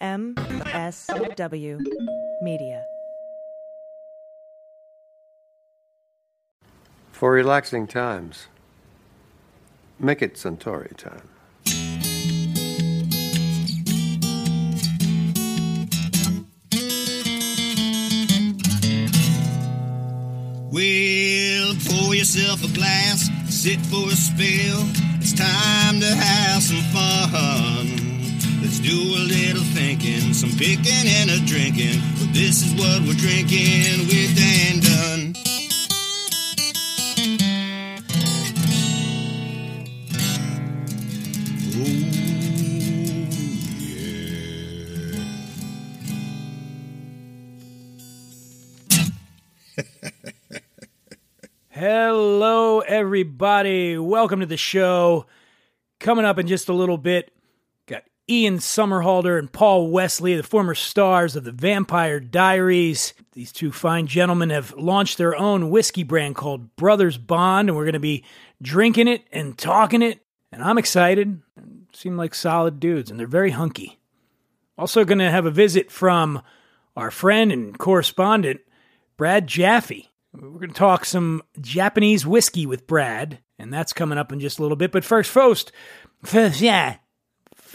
MSW Media. For relaxing times, make it Suntory time. Well, pour yourself a glass, sit for a spell. It's time to have some fun. Do a little thinking, some picking and a drinking. But this is what we're drinking with Dan Dunn. Hello, everybody. Welcome to the show. Coming up in just a little bit, Ian Somerhalder and Paul Wesley, the former stars of the Vampire Diaries. These two fine gentlemen have launched their own whiskey brand called Brothers Bond, and we're going to be drinking it and talking it. And I'm excited. Seem like solid dudes, and they're very hunky. Also, going to have a visit from our friend and correspondent, Brad Japhe. We're going to talk some Japanese whiskey with Brad, and that's coming up in just a little bit. But first, first, first yeah,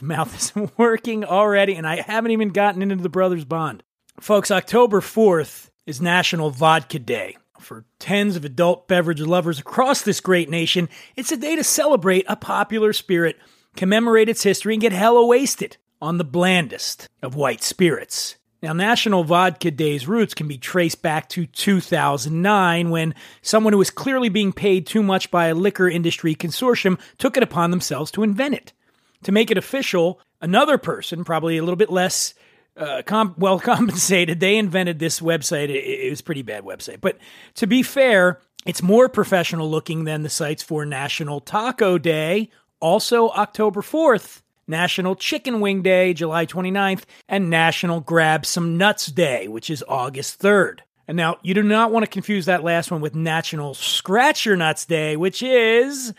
mouth is working already, and I haven't even gotten into the Brothers Bond. Folks, October 4th is National Vodka Day. For tens of adult beverage lovers across this great nation, it's a day to celebrate a popular spirit, commemorate its history, and get hella wasted on the blandest of white spirits. Now, National Vodka Day's roots can be traced back to 2009 when someone who was clearly being paid too much by a liquor industry consortium took it upon themselves to invent it. To make it official, another person, probably a little bit less uh, com- well compensated, they invented this website. It, it was pretty bad website. But to be fair, it's more professional looking than the sites for National Taco Day, also October 4th. National Chicken Wing Day, July 29th, and National Grab Some Nuts Day, which is August 3rd. And now, you do not want to confuse that last one with National Scratch Your Nuts Day, which is,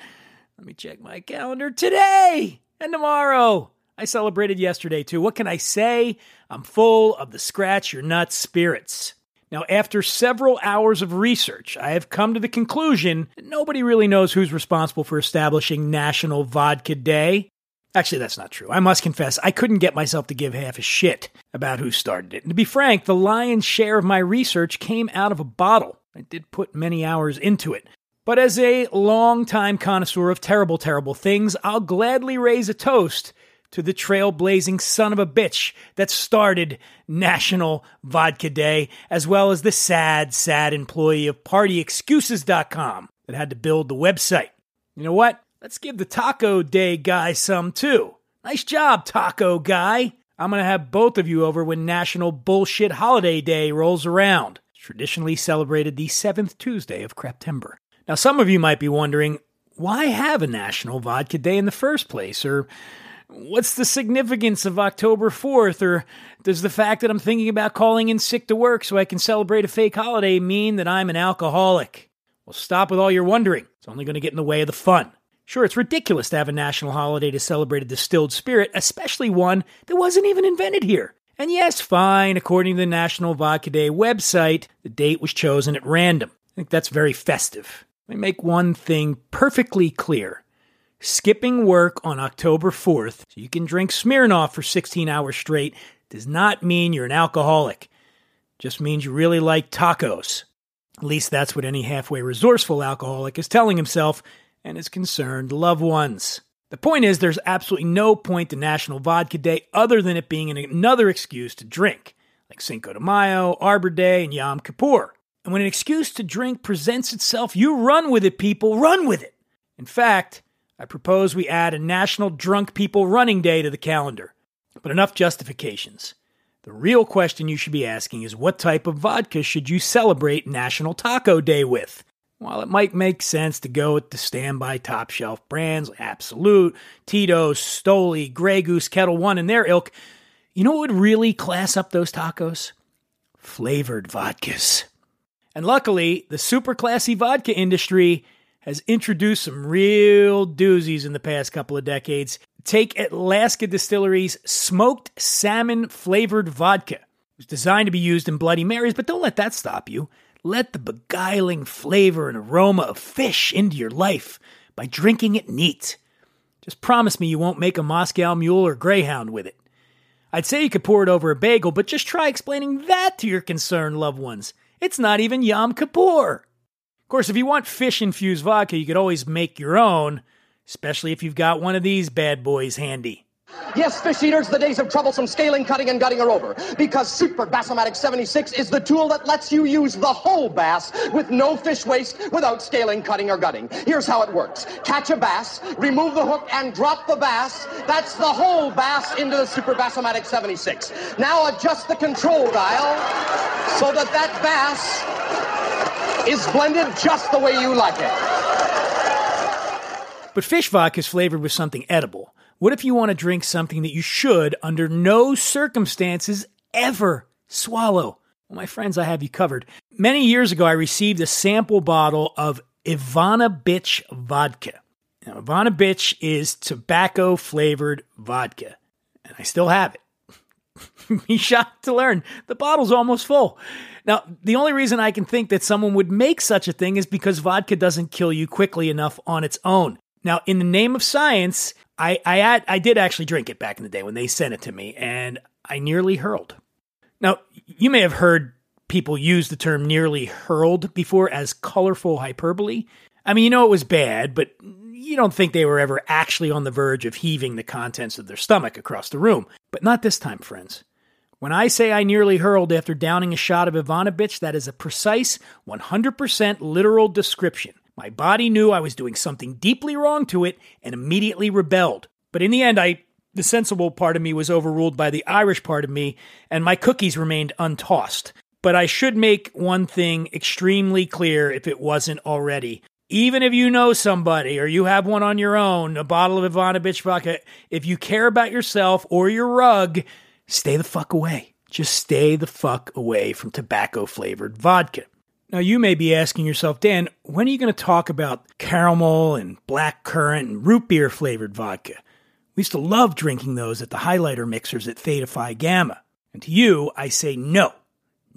let me check my calendar, today and tomorrow. I celebrated yesterday too. What can I say? I'm full of the Scratch Your Nuts spirits. Now, after several hours of research, I have come to the conclusion that nobody really knows who's responsible for establishing National Vodka Day. Actually, that's not true. I must confess, I couldn't get myself to give half a shit about who started it. And to be frank, the lion's share of my research came out of a bottle. I did put many hours into it. But as a long-time connoisseur of terrible, terrible things, I'll gladly raise a toast to the trailblazing son of a bitch that started National Vodka Day, as well as the sad, sad employee of PartyExcuses.com that had to build the website. You know what? Let's give the Taco Day guy some too. Nice job, Taco Guy. I'm going to have both of you over when National Bullshit Holiday Day rolls around. Traditionally celebrated the seventh Tuesday of September. Now, some of you might be wondering why have a National Vodka Day in the first place? Or what's the significance of October 4th? Or does the fact that I'm thinking about calling in sick to work so I can celebrate a fake holiday mean that I'm an alcoholic? Well, stop with all your wondering. It's only going to get in the way of the fun. Sure, it's ridiculous to have a national holiday to celebrate a distilled spirit, especially one that wasn't even invented here. And yes, fine, according to the National Vodka Day website, the date was chosen at random. I think that's very festive. Let me make one thing perfectly clear. Skipping work on October 4th so you can drink Smirnoff for 16 hours straight does not mean you're an alcoholic. It just means you really like tacos. At least that's what any halfway resourceful alcoholic is telling himself and his concerned loved ones. The point is, there's absolutely no point to National Vodka Day other than it being another excuse to drink, like Cinco de Mayo, Arbor Day, and Yom Kippur. And when an excuse to drink presents itself, you run with it, people, run with it. In fact, I propose we add a National Drunk People Running Day to the calendar. But enough justifications. The real question you should be asking is what type of vodka should you celebrate National Taco Day with? While it might make sense to go with the standby top shelf brands Absolut, Tito's, Stoli, Grey Goose, Ketel One, and their ilk, you know what would really class up those tacos? Flavored vodkas. And luckily, the super classy vodka industry has introduced some real doozies in the past couple of decades. take Alaska Distillery's smoked salmon flavored vodka. It was designed to be used in Bloody Marys, but don't let that stop you. Let the beguiling flavor and aroma of fish into your life by drinking it neat. Just promise me you won't make a Moscow mule or greyhound with it. I'd say you could pour it over a bagel, but just try explaining that to your concerned loved ones. It's not even Yom Kippur. Of course, if you want fish infused vodka, you could always make your own, especially if you've got one of these bad boys handy. Yes, fish eaters, the days of troublesome scaling, cutting, and gutting are over. Because Super Bassomatic 76 is the tool that lets you use the whole bass with no fish waste without scaling, cutting, or gutting. Here's how it works. Catch a bass, remove the hook, and drop the bass. That's the whole bass into the Super Bassomatic 76. Now adjust the control dial so that that bass is blended just the way you like it. But fish vodka is flavored with something edible. What if you want to drink something that you should, under no circumstances, ever swallow? Well, my friends, I have you covered. Many years ago, I received a sample bottle of Ivana Bitch vodka. Now, Ivana Bitch is tobacco flavored vodka, and I still have it. Be shocked to learn the bottle's almost full. Now, the only reason I can think that someone would make such a thing is because vodka doesn't kill you quickly enough on its own. Now, in the name of science, I I had, I did actually drink it back in the day when they sent it to me, and I nearly hurled. Now, you may have heard people use the term nearly hurled before as colorful hyperbole. I mean, you know it was bad, but you don't think they were ever actually on the verge of heaving the contents of their stomach across the room. But not this time, friends. When I say I nearly hurled after downing a shot of Ivana Bitch, that is a precise 100% literal description. My body knew I was doing something deeply wrong to it and immediately rebelled. But in the end, I the sensible part of me was overruled by the Irish part of me, and my cookies remained untossed. But I should make one thing extremely clear if it wasn't already. Even if you know somebody or you have one on your own, a bottle of Ivana Bitch vodka, if you care about yourself or your rug, stay the fuck away. Just stay the fuck away from tobacco flavored vodka. Now, you may be asking yourself, Dan, when are you going to talk about caramel and black currant and root beer flavored vodka? We used to love drinking those at the highlighter mixers at Theta Phi Gamma. And to you, I say no.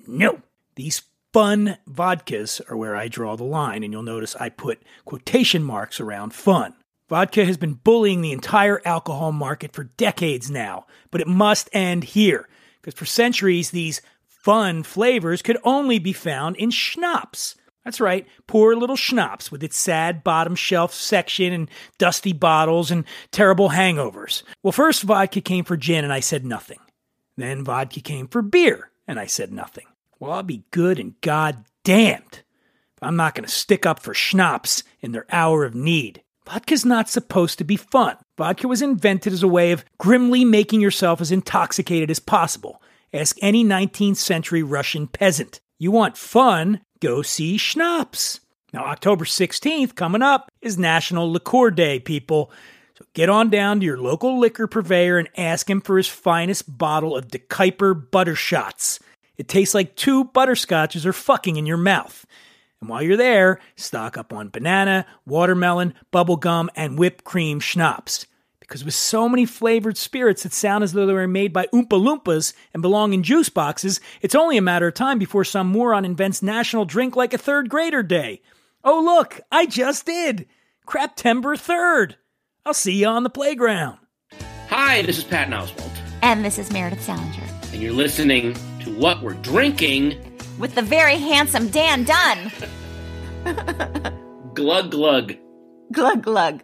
No. These fun vodkas are where I draw the line, and you'll notice I put quotation marks around fun. Vodka has been bullying the entire alcohol market for decades now, but it must end here. Because for centuries, these fun flavors could only be found in schnapps. That's right, poor little schnapps with its sad bottom shelf section and dusty bottles and terrible hangovers. Well, first vodka came for gin and I said nothing. Then vodka came for beer and I said nothing. Well, I'll be good and god damned. I'm not going to stick up for schnapps in their hour of need. Vodka's not supposed to be fun. Vodka was invented as a way of grimly making yourself as intoxicated as possible. Ask any 19th century Russian peasant. You want fun? Go see Schnapps. Now, October 16th, coming up, is National Liqueur Day, people. So get on down to your local liquor purveyor and ask him for his finest bottle of De Kuyper Butter Shots. It tastes like two butterscotches are fucking in your mouth. And while you're there, stock up on banana, watermelon, bubblegum, and whipped cream schnapps. Because with so many flavored spirits that sound as though they were made by Oompa Loompas and belong in juice boxes, it's only a matter of time before some moron invents National Drink Like a Third Grader Day. Oh, look, I just did! Craptember 3rd! I'll see you on the playground. Hi, this is Patton Oswalt, And this is Meredith Salenger. and you're listening to What We're Drinking. With the very handsome Dan Dunn. Glug glug. Glug glug.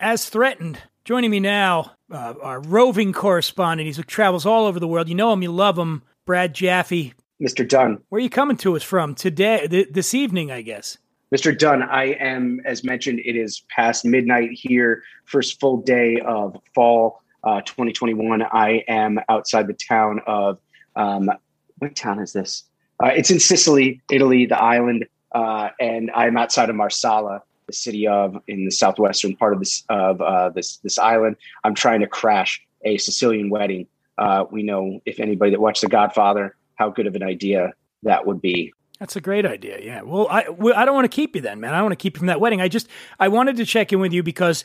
As threatened, joining me now, uh, our roving correspondent. He travels all over the world. You know him, you love him. Brad Japhe. Mr. Dunn. Where are you coming to us from today, th- this evening, I guess? Mr. Dunn, I am, as mentioned, it is past midnight here, first full day of fall uh, 2021. I am outside the town of, um, what town is this? Uh, it's in Sicily, Italy, the island, uh, and I'm outside of Marsala, the city of in the southwestern part of this of uh, this this island. I'm trying to crash a Sicilian wedding. Uh, we know if anybody that watched The Godfather, how good of an idea that would be. That's a great idea. Yeah. Well, I I don't want to keep you then, man. I want to keep you from that wedding. I just I wanted to check in with you because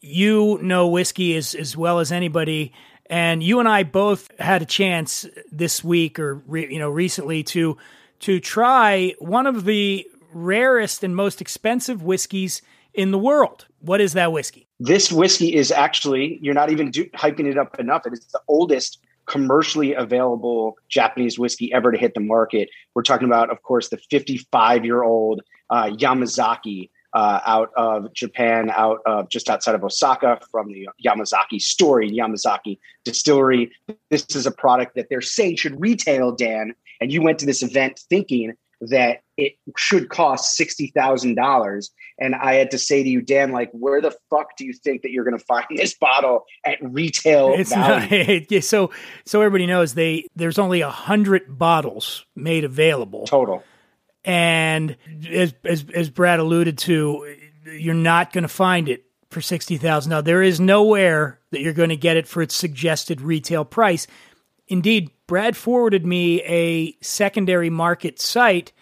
you know whiskey as as well as anybody, and you and I both had a chance this week or re, you know recently to to try one of the rarest and most expensive whiskeys in the world. What is that whiskey? This whiskey is actually you're not even do, hyping it up enough. It is the oldest commercially available Japanese whiskey ever to hit the market. We're talking about, of course, the 55 year old uh, Yamazaki uh, out of Japan, out of just outside of Osaka from the Yamazaki story, Yamazaki distillery. This is a product that they're saying should retail, Dan. And you went to this event thinking that it should cost $60,000. And I had to say to you, Dan, like, where the fuck do you think that you're going to find this bottle at retail It's value? not, so so everybody knows they there's only a hundred bottles made available, Total. and as as, as Brad alluded to, you're not going to find it for sixty thousand. Now there is nowhere that you're going to get it for its suggested retail price. Indeed, Brad forwarded me a secondary market site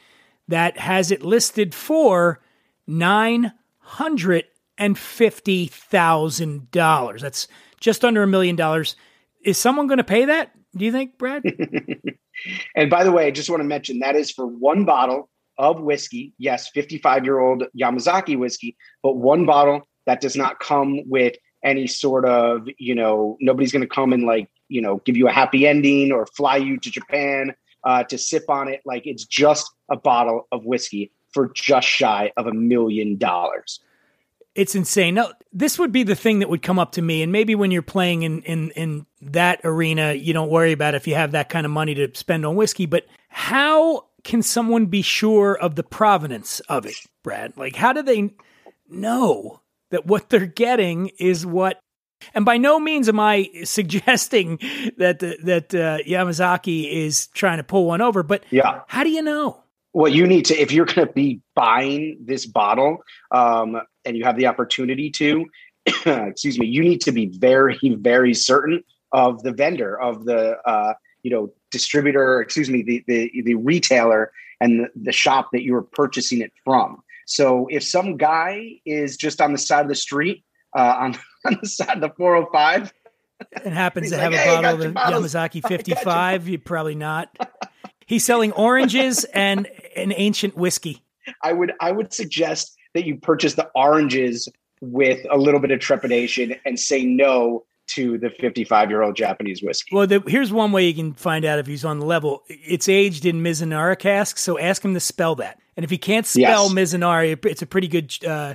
that has it listed for nine hundred and fifty thousand dollars. That's just under a million dollars. Is someone going to pay that? Do you think, Brad? And by the way, I just want to mention that is for one bottle of whiskey. Yes, 55 year old Yamazaki whiskey, but one bottle that does not come with any sort of, you know, nobody's going to come and like, you know, give you a happy ending or fly you to Japan uh, to sip on it. Like it's just a bottle of whiskey for just shy of a million dollars. it's insane. Now, this would be the thing that would come up to me, and maybe when you're playing in in in that arena, you don't worry about if you have that kind of money to spend on whiskey. But how can someone be sure of the provenance of it, Brad? Like, how do they know that what they're getting is what? And by no means am I suggesting that the, that uh, Yamazaki is trying to pull one over, but Yeah. how do you know? Well, you need to, if you're going to be buying this bottle um, and you have the opportunity to, excuse me, you need to be very, very certain of the vendor, of the, uh, you know, distributor, excuse me, the, the, the retailer and the, the shop that you are purchasing it from. So if some guy is just on the side of the street, uh, on, on the side of the 405, It happens to like, have a "Hey, I bottle of your the bottles. Yamazaki I got your 55. You probably not. He's selling oranges and an ancient whiskey. I would I would suggest that you purchase the oranges with a little bit of trepidation and say no to the 55 year old Japanese whiskey. Well, the, here's one way you can find out if he's on the level. It's aged in Mizunara casks, so ask him to spell that. And if he can't spell Yes. Mizunara, it's a pretty good uh,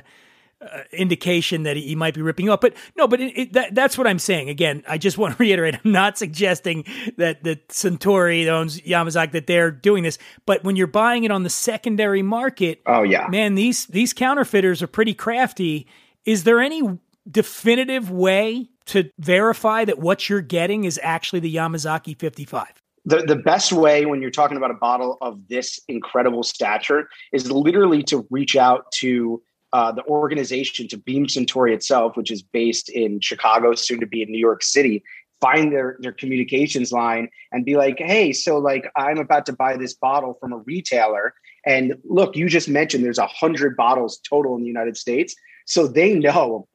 uh, indication that he, might be ripping you off. But no, but it, it, that, that's what I'm saying. Again, I just want to reiterate: I'm not suggesting that that Suntory that owns Yamazaki that they're doing this. But when you're buying it on the secondary market, Oh yeah. man, these these counterfeiters are pretty crafty. Is there any definitive way to verify that what you're getting is actually the Yamazaki 55? the, the best way when you're talking about a bottle of this incredible stature is literally to reach out to uh, the organization, to Beam Suntory itself, which is based in Chicago, soon to be in New York City. Find their their communications line and be like, "Hey, so like I'm about to buy this bottle from a retailer, and look, you just mentioned there's a hundred bottles total in the United States, so they know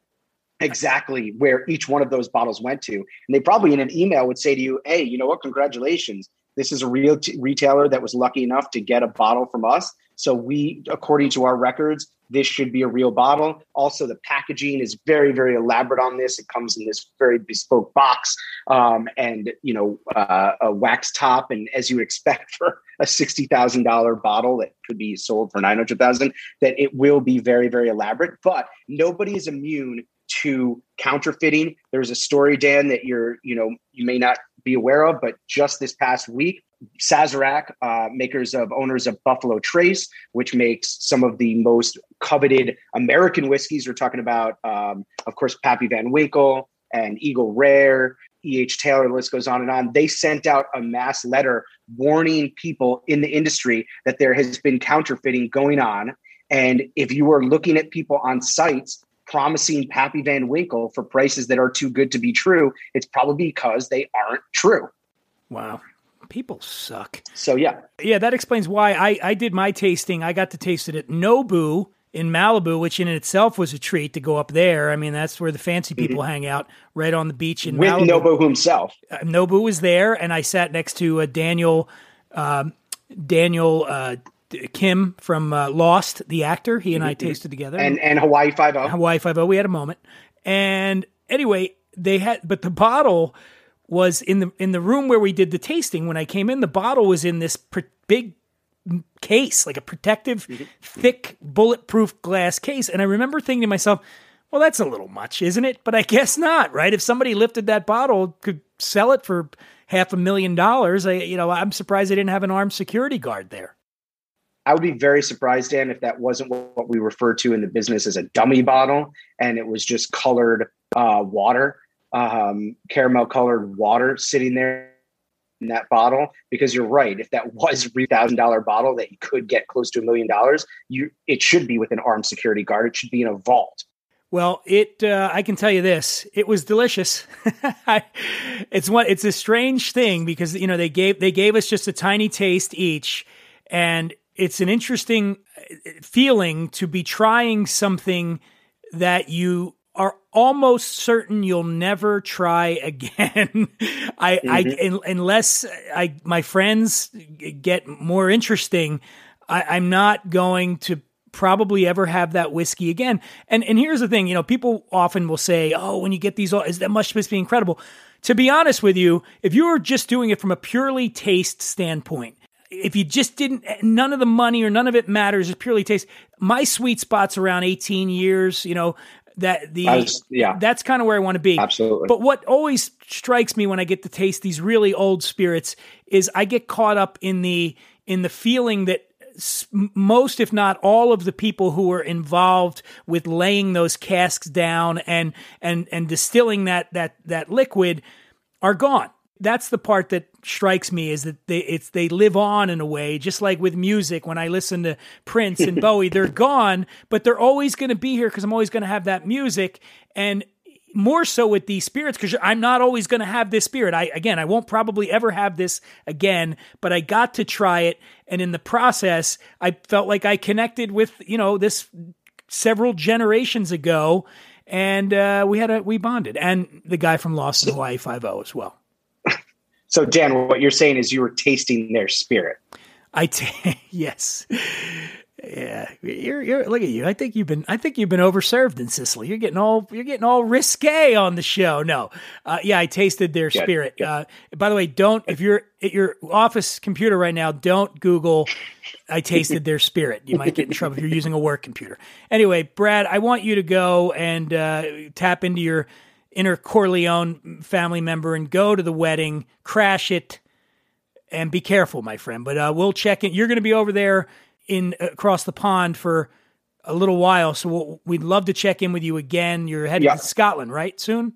exactly where each one of those bottles went to. And they probably in an email would say to you, Hey, you know what? Congratulations. This is a real t- retailer that was lucky enough to get a bottle from us. So we, according to our records, this should be a real bottle. Also, the packaging is very, very elaborate on this. It comes in this very bespoke box, um, and you know, uh, a wax top, and as you would expect for a sixty thousand dollar bottle that could be sold for nine hundred thousand, that it will be very, very elaborate. But nobody is immune to counterfeiting. There's a story, Dan, that you're, you know, you may not be aware of, but just this past week, Sazerac, uh, makers of owners of Buffalo Trace, which makes some of the most coveted American whiskeys. We're talking about, um, of course, Pappy Van Winkle and Eagle Rare, E.H. Taylor, the list goes on and on. They sent out a mass letter warning people in the industry that there has been counterfeiting going on. And if you are looking at people on sites promising Pappy Van Winkle for prices that are too good to be true, it's probably because they aren't true. Wow. People suck. So yeah, Yeah, that explains why I, I did my tasting. I got to taste it at Nobu in Malibu, which in itself was a treat to go up there. I mean, that's where the fancy people hang out, right on the beach in with Malibu. Nobu himself. Uh, Nobu was there, and I sat next to uh, Daniel um, Daniel uh, Kim from uh, Lost, the actor. He and I mm-hmm, mm-hmm. tasted together. And and Hawaii Five O. Hawaii Five O. We had a moment, and anyway, they had, but the bottle was in the in the room where we did the tasting. When I came in, the bottle was in this pr- big case, like a protective, mm-hmm. thick, bulletproof glass case. And I remember thinking to myself, well, that's a little much, isn't it? But I guess not, right? If somebody lifted that bottle, could sell it for half a million dollars. I, you know, I'm surprised they didn't have an armed security guard there. I would be very surprised, Dan, if that wasn't what we refer to in the business as a dummy bottle, and it was just colored uh, water, um, caramel colored water sitting there in that bottle. Because you're right, if that was a three thousand dollar bottle that you could get close to a million dollars, you it should be with an armed security guard. It should be in a vault. Well, it uh, I can tell you this: it was delicious. it's what it's a strange thing because you know they gave they gave us just a tiny taste each, and it's an interesting uh, feeling to be trying something that you are almost certain you'll never try again. I, I un- unless I my friends get more interesting, I, I'm not going to probably ever have that whiskey again. And and here's the thing, you know, people often will say, "Oh, when you get these, all is that must be incredible." To be honest with you, if you were just doing it from a purely taste standpoint, if you just didn't, none of the money or none of it matters, it's purely taste. My sweet spot's around 18 years, you know, that the, was- yeah. that's kind of where I want to be. Absolutely. But what always strikes me when I get to taste these really old spirits is I get caught up in the, in the feeling that most, if not all, of the people who were involved with laying those casks down and and and distilling that that that liquid are gone. That's the part that strikes me is that they it's they live on in a way, just like with music. When I listen to Prince and Bowie, they're gone, but they're always going to be here because I'm always going to have that music. And more so with these spirits because I'm not always going to have this spirit. I again, I won't probably ever have this again, but I got to try it, and in the process, I felt like I connected with you know this several generations ago, and uh, we had a we bonded, and the guy from Lost in Hawaii Five O as well. So, Dan, what you're saying is you were tasting their spirit. I t- yes. Yeah, you're you're look at you. I think you've been I think you've been overserved in Sicily. You're getting all you're getting all risque on the show. No, uh, yeah, I tasted their Good, spirit. good. Uh, by the way, don't if you're at your office computer right now, don't Google. I tasted their spirit. You might get in trouble if you're using a work computer. Anyway, Brad, I want you to go and uh, tap into your inner Corleone family member and go to the wedding, crash it, and be careful, my friend. But uh, we'll check in. You're going to be over there in across the pond for a little while, so we'll, we'd love to check in with you again. You're headed Yeah. to Scotland, right? Soon.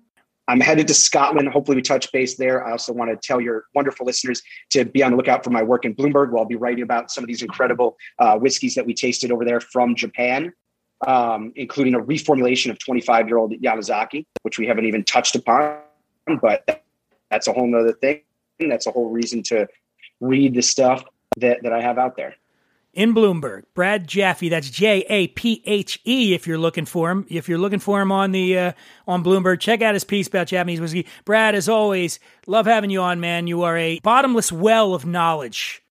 I'm headed to Scotland. Hopefully, we touch base there. I also want to tell your wonderful listeners to be on the lookout for my work in Bloomberg, where I'll be writing about some of these incredible uh, whiskeys that we tasted over there from Japan, um, including a reformulation of 25 year old Yamazaki, which we haven't even touched upon. But that's a whole nother thing. That's a whole reason to read the stuff that, that I have out there. in Bloomberg. Brad Japhe, that's J A P H E. If you're looking for him, if you're looking for him on the uh, on Bloomberg, check out his piece about Japanese whiskey. Brad, as always, love having you on, man. You are a bottomless well of knowledge.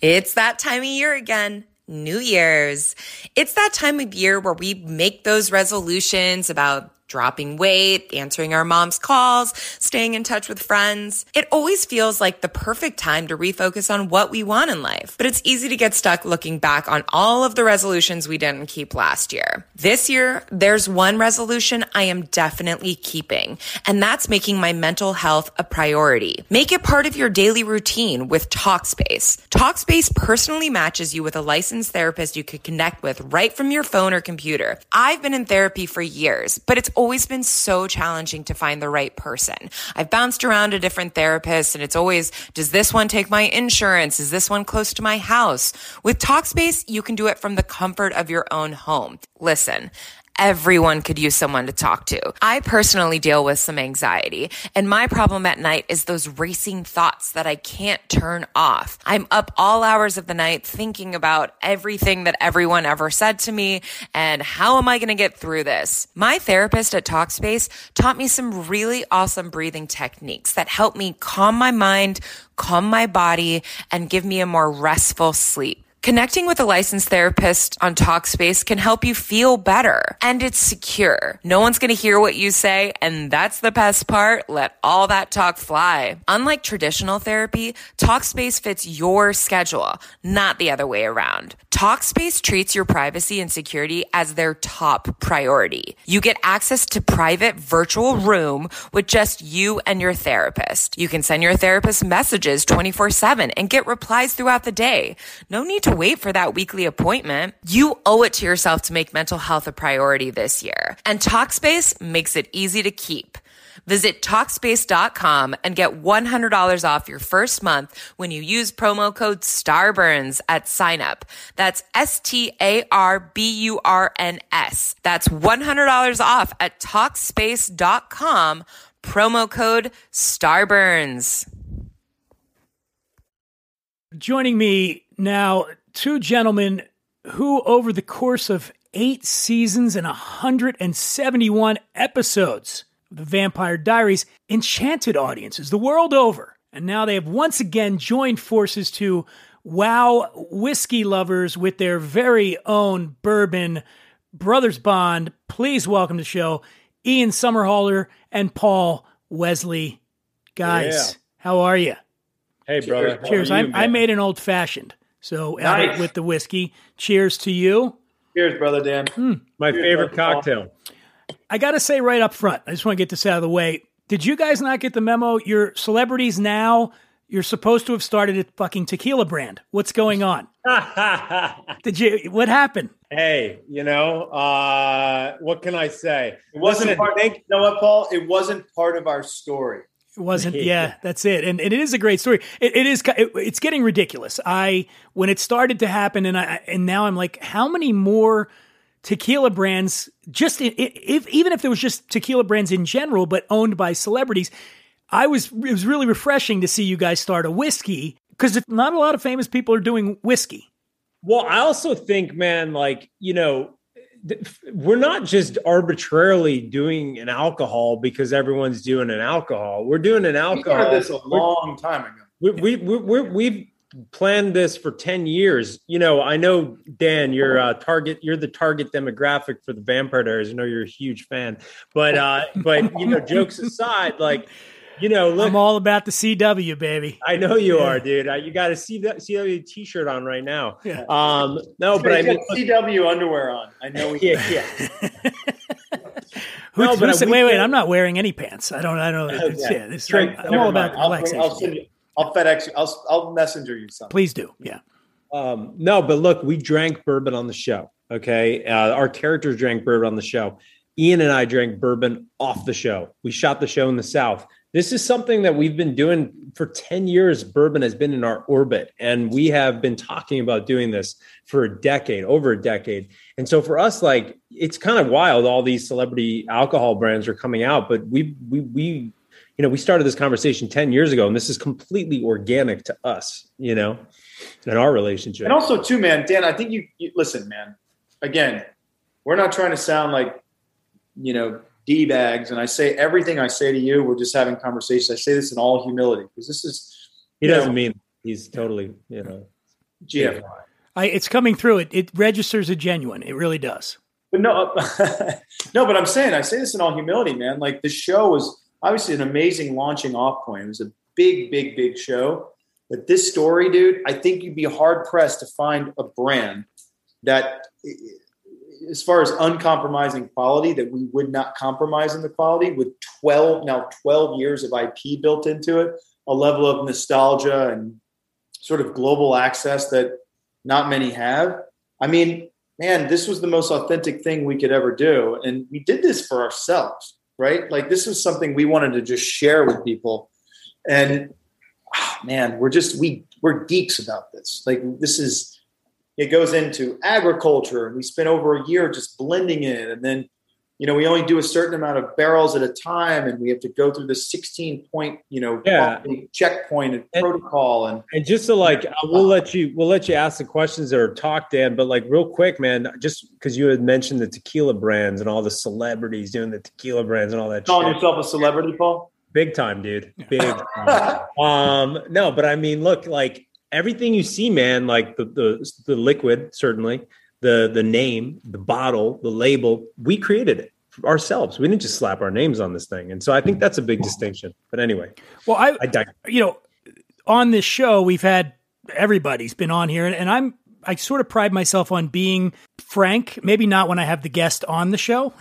It's that time of year again. New Year's. It's that time of year where we make those resolutions about dropping weight, answering our mom's calls, staying in touch with friends. It always feels like the perfect time to refocus on what we want in life. But it's easy to get stuck looking back on all of the resolutions we didn't keep last year. This year, there's one resolution I am definitely keeping, and that's making my mental health a priority. Make it part of your daily routine with Talkspace. Talkspace personally matches you with a licensed therapist you could connect with right from your phone or computer. I've been in therapy for years, but it's always been so challenging to find the right person. I've bounced around to different therapists and it's always, does this one take my insurance? Is this one close to my house? With Talkspace, you can do it from the comfort of your own home. Listen, everyone could use someone to talk to. I personally deal with some anxiety, and my problem at night is those racing thoughts that I can't turn off. I'm up all hours of the night thinking about everything that everyone ever said to me and how am I going to get through this? My therapist at Talkspace taught me some really awesome breathing techniques that help me calm my mind, calm my body, and give me a more restful sleep. Connecting with a licensed therapist on Talkspace can help you feel better and it's secure. No one's going to hear what you say. And that's the best part. Let all that talk fly. Unlike traditional therapy, Talkspace fits your schedule, not the other way around. Talkspace treats your privacy and security as their top priority. You get access to private virtual room with just you and your therapist. You can send your therapist messages 24 7 and get replies throughout the day. No need to wait for that weekly appointment. You owe it to yourself to make mental health a priority this year. And Talkspace makes it easy to keep. Visit Talkspace.com and get $100 off your first month when you use promo code STARBURNS at signup. That's S-T-A-R-B-U-R-N-S. That's $100 off at Talkspace.com, promo code STARBURNS. Joining me now, two gentlemen who, over the course of eight seasons and 171 episodes of the Vampire Diaries, enchanted audiences the world over. And now they have once again joined forces to wow whiskey lovers with their very own bourbon brothers bond. Please welcome to the show Ian Somerhalder and Paul Wesley. Guys, Yeah. how are you? Hey, brother. how Cheers. are I, I made an old fashioned. So add it with the whiskey. Cheers to you. Cheers, brother Dan. Hmm. My Cheers, favorite brother Paul. cocktail. I got to say right up front, I just want to get this out of the way. Did you guys not get the memo? You're celebrities now. You're supposed to have started a fucking tequila brand. What's going on? Did you? What happened? Hey, you know, uh, what can I say? It wasn't Listen, part. thank- you know what, Paul? It wasn't part of our story. It wasn't. Yeah, that's it. And, and it is a great story. It, it is. It, it's getting ridiculous. I when it started to happen, and I and now I'm like, how many more tequila brands? Just if even if there was just tequila brands in general, but owned by celebrities, I was. It was really refreshing to see you guys start a whiskey because not a lot of famous people are doing whiskey. Well, I also think, man, like, you know, we're not just arbitrarily doing an alcohol because everyone's doing an alcohol. We're doing an We alcohol. started this a long time ago. we we we we we've planned this for 10 years you know i know dan you're uh target you're the target demographic for the vampire diaries i know you're a huge fan but uh but you know jokes aside like you know look I'm all about the CW, baby. I know you Yeah. are, dude. Uh, You got a CW t-shirt on right now. Yeah. Um, no, but I He's mean, got CW underwear on. I know. We yeah, yeah. Who, No, who said, wait, wait, I'm not wearing any pants. I don't. I don't. It's, yeah. yeah, this, Drink- I'm never all about. I'll, relaxation. I'll send you. I'll FedEx you. I'll, I'll messenger you something. Please do. Yeah. Um, no, but look, we drank bourbon on the show. Okay. Uh, our characters drank bourbon on the show. Ian and I drank bourbon off the show. We shot the show in the South. This is something that we've been doing for 10 years. Bourbon has been in our orbit, and we have been talking about doing this for a decade, over a decade. And so for us, like, it's kind of wild. All these celebrity alcohol brands are coming out, but we, we, we, you know, we started this conversation 10 years ago, and this is completely organic to us, you know, in our relationship. And also, too, man, Dan. I think you, you listen, man. Again, we're not trying to sound like you know d bags. And I say everything I say to you. We're just having conversations. I say this in all humility because this is he doesn't mean he's totally, you know, GFY. I, it's coming through. It it registers a genuine. It really does. But no, uh, no. But I'm saying I say this in all humility, man. Like the show was obviously an amazing launching off point. It was a big, big, big show. But this story, dude, I think you'd be hard pressed to find a brand that, as far as uncompromising quality, that we would not compromise in the quality with 12 now 12 years of IP built into it, a level of nostalgia and sort of global access that not many have. I mean, man, this was the most authentic thing we could ever do. And we did this for ourselves, right? Like this was something we wanted to just share with people. And ah, man, we're just we we're geeks about this. Like this is it goes into agriculture, and we spent over a year just blending it, and then you know, we only do a certain amount of barrels at a time, and we have to go through the 16 point, you know, Yeah. checkpoint and, protocol. And And just to like, uh, we'll let you we'll let you ask the questions or talk, Dan. But like, real quick, man, just because you had mentioned the tequila brands and all the celebrities doing the tequila brands and all that. calling shit. yourself a celebrity, Paul? Big time, dude. Big. time. um, no, but I mean, look, like everything you see, man, like the the the liquid, certainly the the name, the bottle, the label, we created it ourselves. We didn't just slap our names on this thing, and so I think that's a big distinction. But anyway, Well, I, I dig- you know, on this show we've had everybody's been on here, and, and I'm I sort of pride myself on being frank. Maybe not when I have the guest on the show.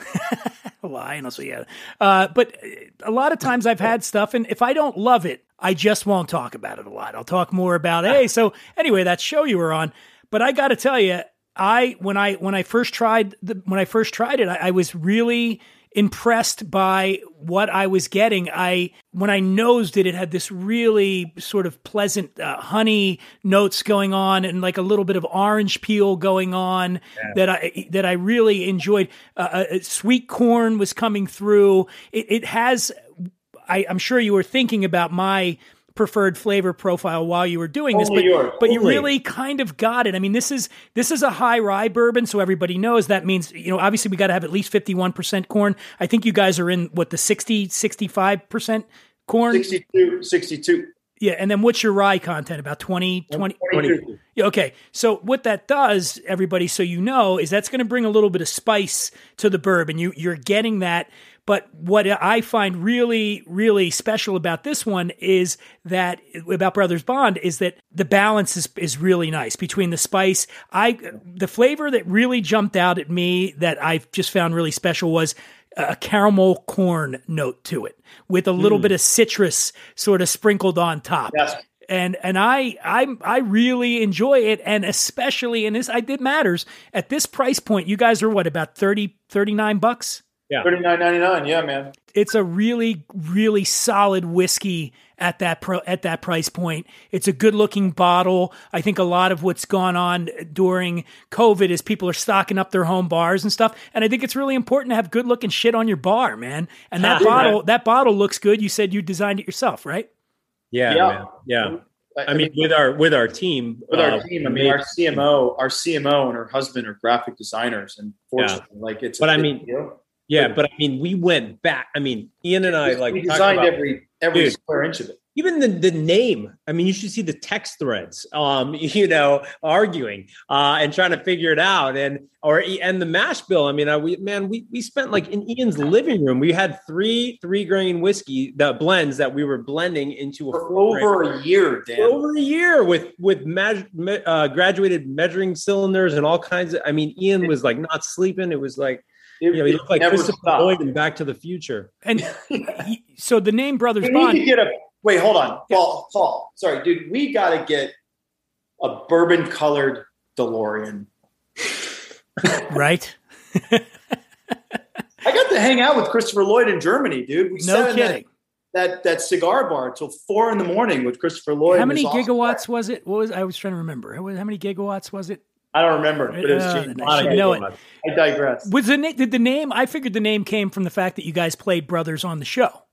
Lie, and also yeah. Uh, but a lot of times I've had stuff, and if I don't love it, I just won't talk about it a lot. I'll talk more about hey. So anyway, that show you were on, but I got to tell you, I when I when I first tried the when I first tried it, I, I was really impressed by what I was getting. I when I nosed it, it had this really sort of pleasant uh, honey notes going on, and like a little bit of orange peel going on that I that I really enjoyed. Uh, uh, sweet corn was coming through. It, it has. I, I'm sure you were thinking about my preferred flavor profile while you were doing this, Only but yours, but you really kind of got it. I mean, this is this is a high rye bourbon, so everybody knows that means you know obviously we got to have at least fifty one percent corn. I think you guys are in what the 60 65 percent corn. 62, 62. Yeah, and then what's your rye content? About 20, 20, 22. Yeah, okay. So what that does, everybody, so you know, is that's going to bring a little bit of spice to the bourbon. You you're getting that. But what I find really, really special about this one is that about Brothers Bond is that the balance is is really nice between the spice. I the flavor that really jumped out at me that I just found really special was a caramel corn note to it with a little mm. bit of citrus sort of sprinkled on top Yes. and and I I I really enjoy it and especially in this I it matters at this price point you guys are what about 30 39 bucks yeah, Thirty nine ninety nine. Yeah, man. it's a really really solid whiskey at that pro, at that price point it's a good looking bottle i think a lot of what's gone on during covid is people are stocking up their home bars and stuff and i think it's really important to have good looking shit on your bar man and that bottle that bottle looks good you said you designed it yourself right yeah, Yeah. man. yeah. I mean, with our with our team, with our uh, team, I mean, our CMO, our CMO, and her husband are graphic designers, and fortunately, like it's. But I mean, deal. Yeah, but I mean, we went back. I mean, Ian and I like we designed about- every every Dude. square inch of it. even the, the name i mean you should see the text threads um you know arguing uh and trying to figure it out and or and the mash bill i mean I, we man we we spent like in ian's living room we had three three grain whiskey the blends that we were blending into a For four grain- over a year, Dan. over a year with with me- uh, graduated measuring cylinders and all kinds of i mean ian was like not sleeping it was like It- you know he looked like christopher lloyd in back to the future and y- so the name brothers We need to get a wait. Hold on, Paul. Paul, sorry, dude. We got to get a bourbon colored DeLorean. right I got to hang out with Christopher Lloyd in Germany, dude. We no sat in that- kidding That, that cigar bar till four in the morning with Christopher Lloyd. how many his awesome gigawatts was it what was i was trying to remember how how many gigawatts was it I don't remember, but it was Uh, genius. I know it. I digress. Was the did the name? I figured the name came from the fact that you guys played brothers on the show.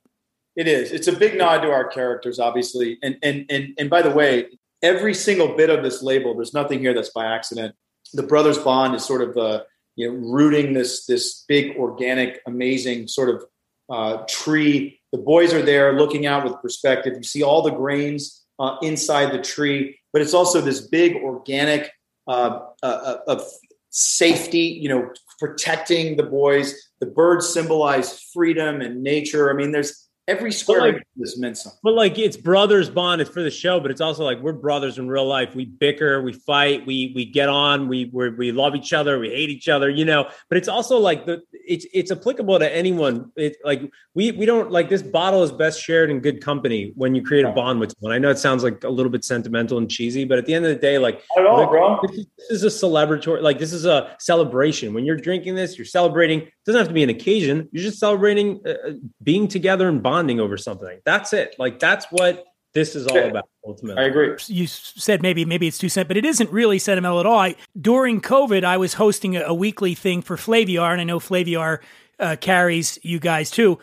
It is. It's a big nod to our characters, obviously. And and and and by the way, every single bit of this label, there's nothing here that's by accident. The brothers bond is sort of uh, you know rooting this this big organic, amazing sort of uh, tree. The boys are there looking out with perspective. You see all the grains uh, inside the tree, but it's also this big organic uh, uh, of safety. You know, protecting the boys. The birds symbolize freedom and nature. I mean, there's every square like- of this meant something. But like it's brothers bond, it's for the show, but it's also like we're brothers in real life. We bicker, we fight, we we get on, we we we love each other, we hate each other, you know. But it's also like the it's it's applicable to anyone. It like we we don't like this bottle is best shared in good company when you create a bond with someone. I know it sounds like a little bit sentimental and cheesy, but at the end of the day, like at all, bro. This is, this is a celebratory, like this is a celebration. When you're drinking this, you're celebrating. It doesn't have to be an occasion. You're just celebrating uh, being together and bonding over something. That's it. Like that's what this is all Yeah. about ultimately. I agree. you said maybe maybe it's too sent, but it isn't really sentimental at all. I, during COVID, I was hosting a, a weekly thing for Flaviar, and I know Flaviar uh, carries you guys too,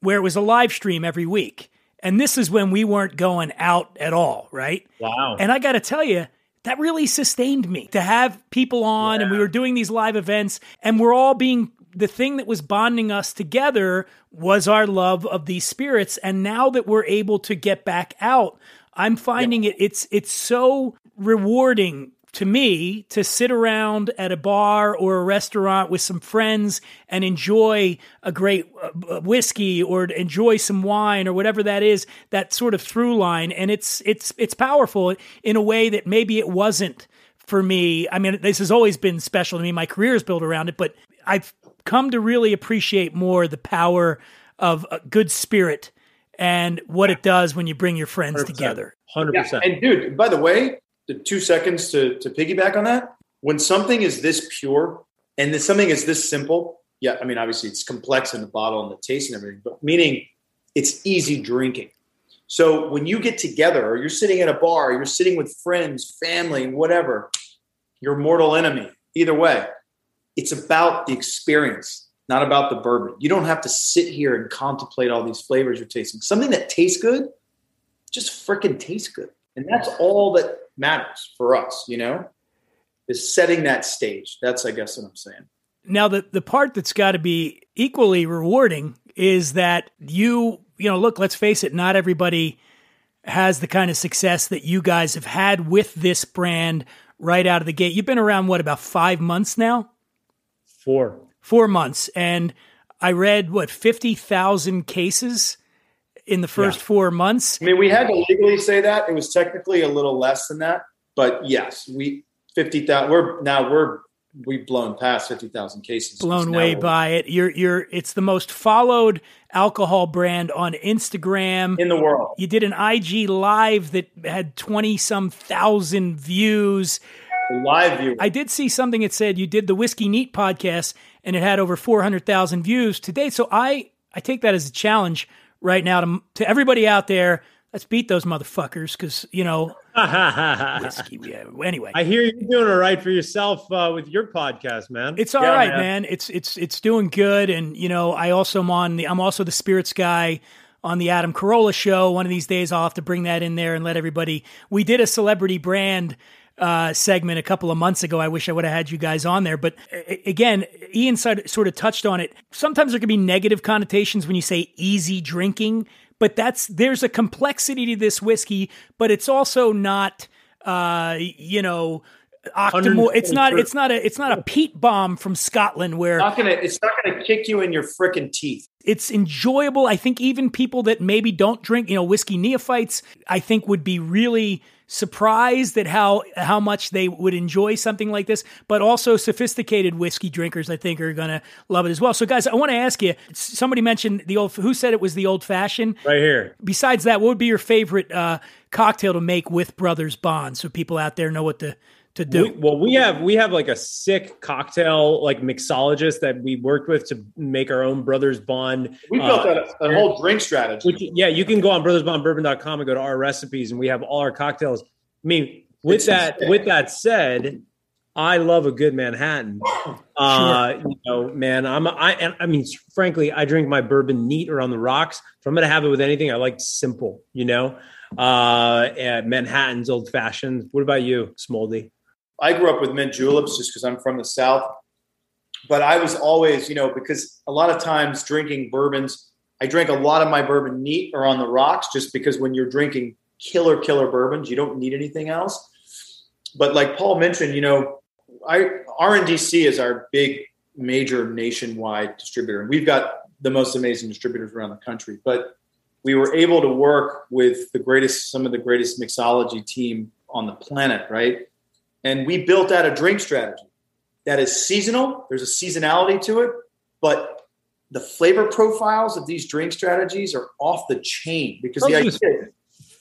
where it was a live stream every week. And this is when we weren't going out at all, right? Wow. And I got to tell you, that really sustained me to have people on, and we were doing these live events, and we're all being the thing that was bonding us together was our love of these spirits. And now that we're able to get back out, I'm finding it it's it's so rewarding to me to sit around at a bar or a restaurant with some friends and enjoy a great uh, whiskey or enjoy some wine or whatever that is that sort of through line. And it's it's it's powerful in a way that maybe it wasn't for me. I mean this has always been special to me. My career is built around it but i've come to really appreciate more the power of a good spirit and what it does when you bring your friends 100%. together Hundred Yeah, percent. and dude, by the way, the two seconds to to piggyback on that. When something is this pure and then something is this simple, yeah, I mean, obviously it's complex in the bottle and the taste and everything, but meaning it's easy drinking. So when you get together, or you're sitting at a bar, you're sitting with friends, family, whatever, your mortal enemy. Either way, it's about the experience, not about the bourbon. You don't have to sit here and contemplate all these flavors you're tasting. Something that tastes good just freaking tastes good. And that's all that matters for us, you know, is setting that stage. That's, I guess, what I'm saying. Now, the, the part that's got to be equally rewarding is that you, you know, look, let's face it, not everybody has the kind of success that you guys have had with this brand right out of the gate. You've been around, what, about five months now? Four. Four months. And I read, what, 50,000 cases in the first four months? I mean, we had to legally say that. It was technically a little less than that. But yes, we, 50,000, we're now, we're, we've blown past 50,000 cases. blown way by it. You're you're it's the most followed alcohol brand on Instagram. In the world. You did an IG live that had 20 some thousand views. Live view. I did see something that said you did the Whiskey Neat podcast and it had over 400,000 views to date. So I I take that as a challenge right now to to everybody out there. Let's beat those motherfuckers cuz you know whiskey yeah, anyway. I hear you're doing all right for yourself uh, with your podcast, man. It's all right, man. It's it's it's doing good, and you know, I also am on the I'm also the spirits guy on the Adam Carolla show. One of these days, I'll have to bring that in there and let everybody. We did a celebrity brand uh, segment a couple of months ago. I wish I would have had you guys on there, but again, Ian sort of touched on it. Sometimes there can be negative connotations when you say easy drinking, but that's there's a complexity to this whiskey, but it's also not, uh, you know. Octomore. It's not. It's not a. It's not a peat bomb from Scotland where Not gonna, it's not going to kick you in your freaking teeth. it's enjoyable. I think even people that maybe don't drink, you know, whiskey neophytes, I think would be really surprised at how how much they would enjoy something like this. But also sophisticated whiskey drinkers, I think, are going to love it as well. So, guys, I want to ask you. Somebody mentioned the old. Who said it was the old fashioned? Right here. Besides that, what would be your favorite uh, cocktail to make with Brothers Bond, so people out there know what to to do? We, well, we have we have like a sick cocktail like mixologist that we worked with to make our own Brothers Bond. We built a, a whole drink strategy. Which, yeah, you can go on brothersbondbourbon.com and go to our recipes, and we have all our cocktails. I mean, with It's that insane. with that said, I love a good Manhattan. Uh, you know, man, I'm I and I mean, frankly, I drink my bourbon neat or on the rocks. If I'm gonna have it with anything, I like simple. You know, uh, Manhattan's old fashioned. What about you, Smoldy? I grew up with mint juleps just because I'm from the South. But I was always, you know, because a lot of times drinking bourbons, I drank a lot of my bourbon neat or on the rocks just because when you're drinking killer, killer bourbons, you don't need anything else. But like Paul mentioned, you know, I RNDC is our big major nationwide distributor. And we've got the most amazing distributors around the country. But we were able to work with the greatest, some of the greatest mixology team on the planet, right? And we built out a drink strategy that is seasonal. There's a seasonality to it, but the flavor profiles of these drink strategies are off the chain because the idea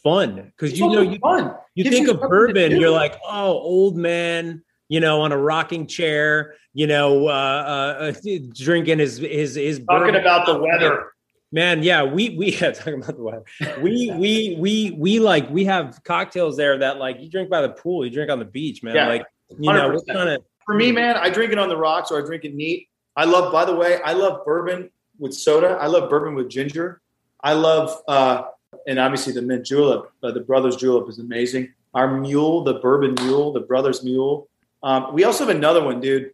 fun because you know you fun. you Gives think you of bourbon, you're like, oh, old man, you know, on a rocking chair, you know, uh, uh, uh, drinking his his his talking bourbon. about the weather. Man, yeah, we we yeah, talking about the weather. We we we we like we have cocktails there that like you drink by the pool, you drink on the beach, man. Yeah, like you know, we're 100%. kind of For me, man, I drink it on the rocks or I drink it neat. I love, by the way, I love bourbon with soda. I love bourbon with ginger. I love, uh, and obviously the mint julep, uh, the brothers julep is amazing. Our mule, the bourbon mule, the brothers mule. Um, we also have another one, dude.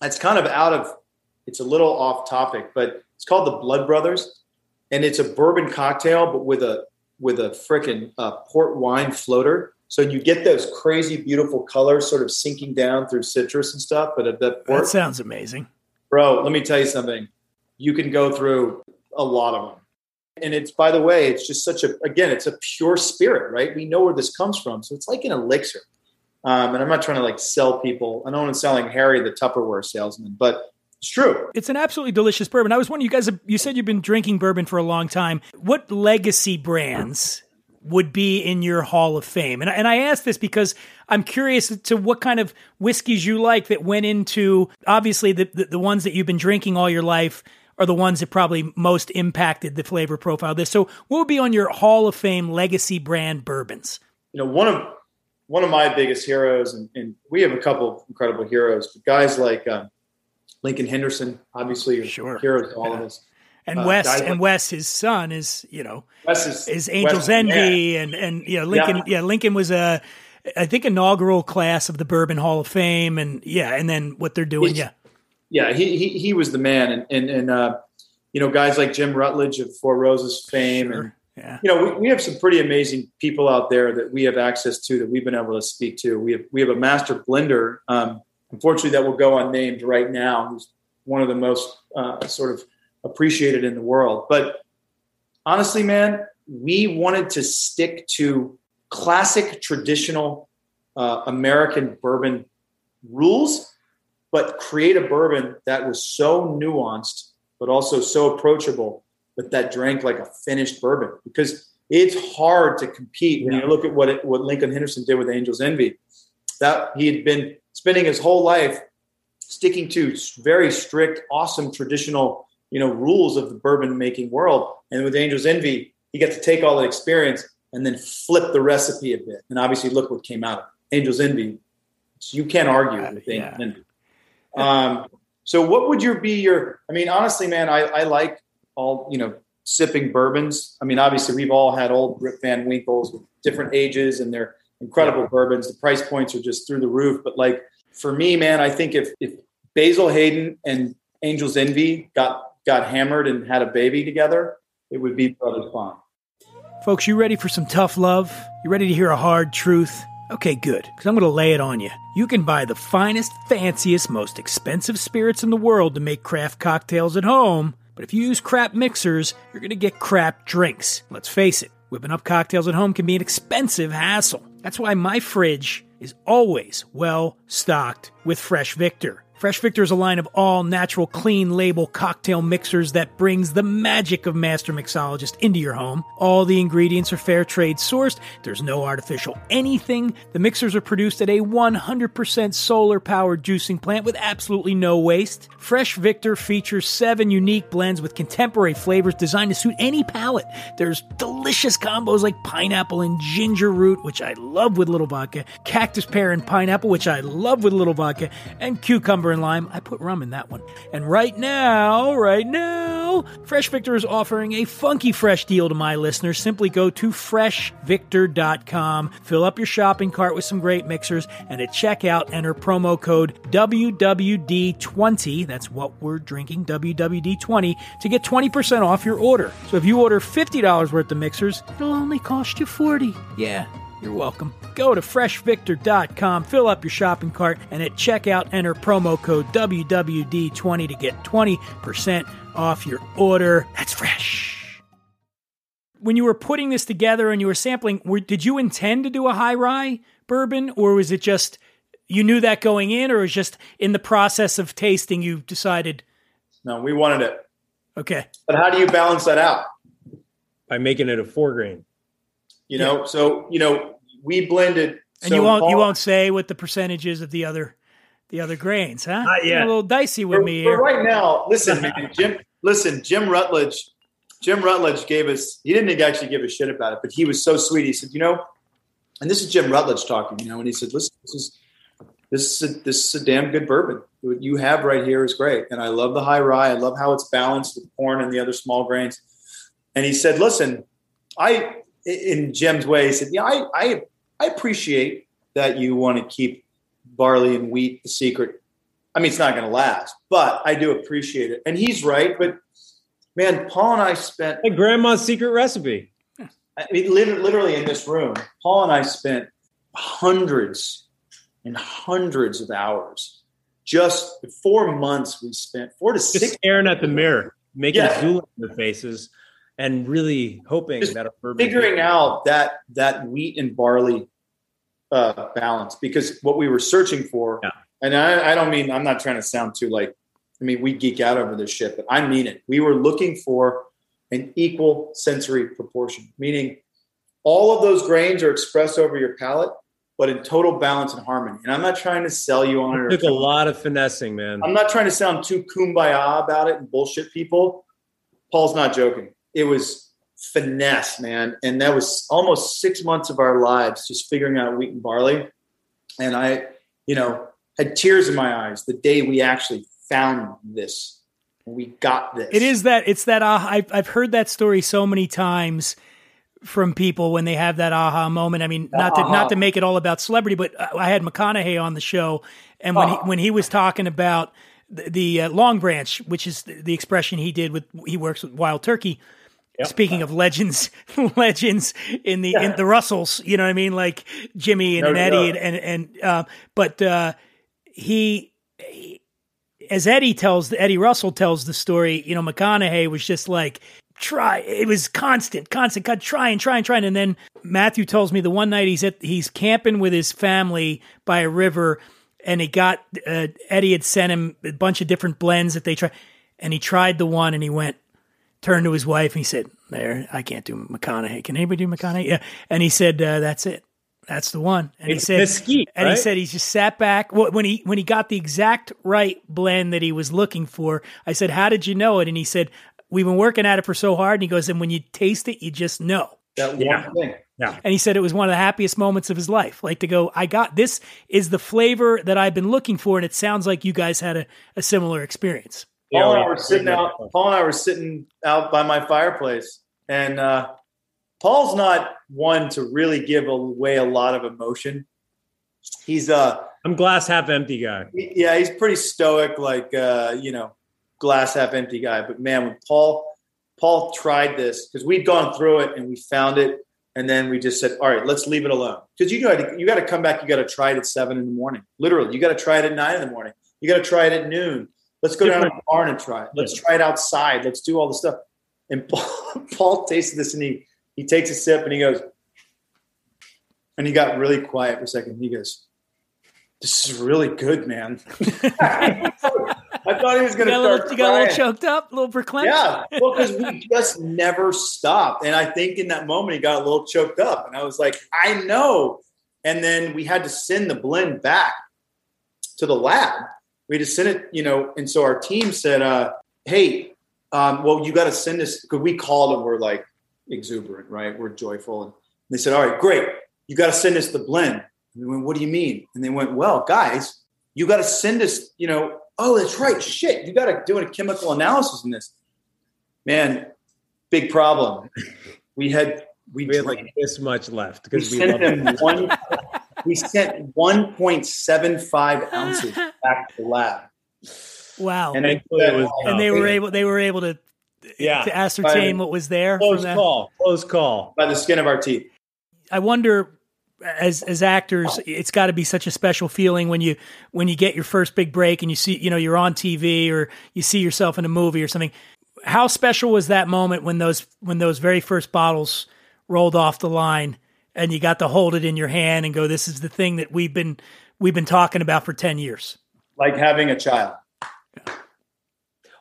It's kind of out of, it's a little off topic, but it's called the Blood Brothers, and it's a bourbon cocktail, but with a with a frickin' uh, port wine floater. So you get those crazy, beautiful colors sort of sinking down through citrus and stuff. But at that port, That sounds amazing. bro, let me tell you something. You can go through a lot of them. And it's, by the way, it's just such a, again, it's a pure spirit, right? We know where this comes from. So it's like an elixir. Um, and I'm not trying to like sell people. I don't want selling Harry, the Tupperware salesman, but it's true. It's an absolutely delicious bourbon. I was wondering, you guys, have, you said you've been drinking bourbon for a long time. What legacy brands would be in your Hall of Fame? And, I- and I ask this because I'm curious to what kind of whiskeys you like that went into, obviously, the, the, the ones that you've been drinking all your life are the ones that probably most impacted the flavor profile of this. So, what would be on your Hall of Fame legacy brand bourbons? you know, one of one of my biggest heroes, and, and we have a couple of incredible heroes, but guys like um, Lincoln Henderson, obviously, Sure. heroes to all of us. And Uh, and Wes, his son, is you know Wes is, is Angel's is the man. Envy, and and you know Lincoln. Yeah. Lincoln was a, I think inaugural class of the Bourbon Hall of Fame, and yeah, and then what they're doing, He's- yeah, yeah, he, he he was the man, and and and uh, you know guys like Jim Rutledge of Four Roses fame, and yeah. you know we, we have some pretty amazing people out there that we have access to that we've been able to speak to. We have we have a master blender, um, unfortunately that will go unnamed right now. Who's one of the most uh, sort of appreciated in the world, but honestly, man, we wanted to stick to classic traditional uh, American bourbon rules but create a bourbon that was so nuanced, but also so approachable, but that drank like a finished bourbon because it's hard to compete when you look at what it, what Lincoln Henderson did with Angel's Envy. That he had been spending his whole life sticking to very strict, awesome traditional, you know, rules of the bourbon making world. And with Angel's Envy, he got to take all that experience and then flip the recipe a bit. And obviously, look what came out of it. Angel's Envy. So you can't argue with Angel's Envy. Um, so what would your be your? I mean, honestly, man, I, I like all you know sipping bourbons. I mean, obviously, we've all had old Rip Van Winkles with different ages, and they're incredible bourbons. The price points are just through the roof. But like for me, man, I think if if Basil Hayden and Angel's Envy got got hammered and had a baby together, it would be Brothers Bond. Folks, you ready for some tough love? You ready to hear a hard truth? Okay, good, because I'm going to lay it on you. You can buy the finest, fanciest, most expensive spirits in the world to make craft cocktails at home, but if you use crap mixers, you're going to get crap drinks. Let's face it, whipping up cocktails at home can be an expensive hassle. That's why my fridge is always well stocked with Fresh Victor. Fresh Victor is a line of all natural, clean label cocktail mixers that brings the magic of master mixologist into your home. All the ingredients are fair trade sourced. There's no artificial anything. The mixers are produced at a 100% solar powered juicing plant with absolutely no waste. Fresh Victor features seven unique blends with contemporary flavors designed to suit any palate. There's delicious combos like pineapple and ginger root, which I love with little vodka, cactus pear and pineapple, which I love with little vodka, and cucumber and lime. I put rum in that one. And right now, right now, Fresh Victor is offering a funky fresh deal to my listeners. Simply go to freshvictor.com, fill up your shopping cart with some great mixers, and at checkout, enter promo code WWD20. That's what we're drinking, WWD20, to get 20% off your order. So if you order $50 worth of mixers, it'll only cost you 40. Yeah. You're welcome. Go to freshvictor.com, fill up your shopping cart, and at checkout, enter promo code WWD20 to get 20% off your order. That's fresh. When you were putting this together and you were sampling, were, did you intend to do a high rye bourbon, or was it just you knew that going in, or was just in the process of tasting you decided? No, we wanted it. Okay. But how do you balance that out? by making it a four grain. You know, so you know, we blended. And so you won't you won't say what the percentages of the other the other grains, huh? Not yet. You're a little dicey with for, me for here. right now, listen, man, Jim. Listen, Jim Rutledge Jim Rutledge gave us. He didn't actually give a shit about it, but he was so sweet. He said, "You know," and this is Jim Rutledge talking. You know, and he said, "Listen, this is this is a, this is a damn good bourbon. What you have right here is great, and I love the high rye. I love how it's balanced with corn and the other small grains." And he said, "Listen, I." In Jim's way, he said, "Yeah, I I, I appreciate that you want to keep barley and wheat the secret. I mean, it's not going to last, but I do appreciate it." And he's right, but man, Paul and I spent Like grandma's secret recipe. I mean, lit- literally in this room, Paul and I spent hundreds and hundreds of hours. Just four months we spent, four to Just six. staring at the mirror, making Yeah. a Zulu in their faces, and really hoping Just that Figuring out that that wheat and barley uh, balance, because what we were searching for, Yeah. and I, I don't mean I'm not trying to sound too like, I mean we geek out over this shit, but I mean it. We were looking for an equal sensory proportion, meaning all of those grains are expressed over your palate, but in total balance and harmony. And I'm not trying to sell you on it. It took a lot of finessing, man. I'm not trying to sound too kumbaya about it and bullshit people. Paul's not joking. It was finesse, man. And that was almost six months of our lives just figuring out wheat and barley. And I, you know, had tears in my eyes the day we actually found this. We got this. It is that it's that aha. I've, I've heard that story so many times from people when they have that aha moment. I mean, not to aha. not to make it all about celebrity, but I had McConaughey on the show, and when he Oh. when he was talking about the, the uh, Long Branch, which is the, the expression he did with he works with Wild Turkey. Speaking of legends, legends in the in the Russells, you know what I mean, like Jimmy and, No and Eddie, doubt. and and, and uh, but uh, he as Eddie tells Eddie Russell tells the story, you know, McConaughey was just like try. It was constant, constant, cut, trying, trying, trying, and then Matthew tells me the one night he's at he's camping with his family by a river, and he got uh, Eddie had sent him a bunch of different blends that they try, and he tried the one, and he went turned to his wife and he said, "There, I can't do McConaughey. Can anybody do McConaughey?" Yeah, and he said, uh, "That's it." That's the one, and he said, mesquite, and he said he just sat back Well, when he when he got the exact right blend that he was looking for. I said, "How did you know it?" And he said, "We've been working at it for so hard." And he goes, "And when you taste it, you just know." that one Yeah. thing. Yeah. And he said it was one of the happiest moments of his life. Like to go, I got this is the flavor that I've been looking for, and it sounds like you guys had a, a similar experience. Paul and I were sitting out. Paul and I were sitting out by my fireplace, and uh, Paul's not one to really give away a lot of emotion. He's uh, I'm glass half empty guy. yeah, he's pretty stoic, like uh, you know, glass half empty guy. But man, when Paul Paul tried this because we'd gone through it and we found it, and then we just said, "All right, let's leave it alone." Because you got you got to come back. You got to try it at seven in the morning. Literally, you got to try it at nine in the morning. You got to try it at noon. Let's go down to the barn and try it. Let's try it outside. Let's do all the stuff. And Paul, Paul tasted this and he he takes a sip and he goes, and he got really quiet for a second. He goes, "This is really good, man." I thought he was going to got, a little, start you got a little choked up, a little verklempt. Yeah, well, because we just never stopped, and I think in that moment he got a little choked up, and I was like, I know. And then we had to send the blend back to the lab. We just sent it, you know, and so our team said, uh, "Hey, um, well, you got to send this because we called and we're like exuberant, right? We're joyful, and they said, "All right, great, you got to send us the blend." And we went, "What do you mean?" And they went, "Well, guys, you got to send us, you know." Oh, that's right. Shit, you got to do a chemical analysis in this. Man, big problem. We had we, We had like this much left because we, sent them one. We sent 1.75 ounces back to the lab, Wow. and And, they, Thankfully, it they were able they were able to Yeah. to ascertain By- what was there. Close from call. Close call. by the skin of our teeth. I wonder as as actors it's got to be such a special feeling when you when you get your first big break and you see you know you're on TV or you see yourself in a movie or something how special was that moment when those when those very first bottles rolled off the line and you got to hold it in your hand and go this is the thing that we've been we've been talking about for 10 years Like having a child.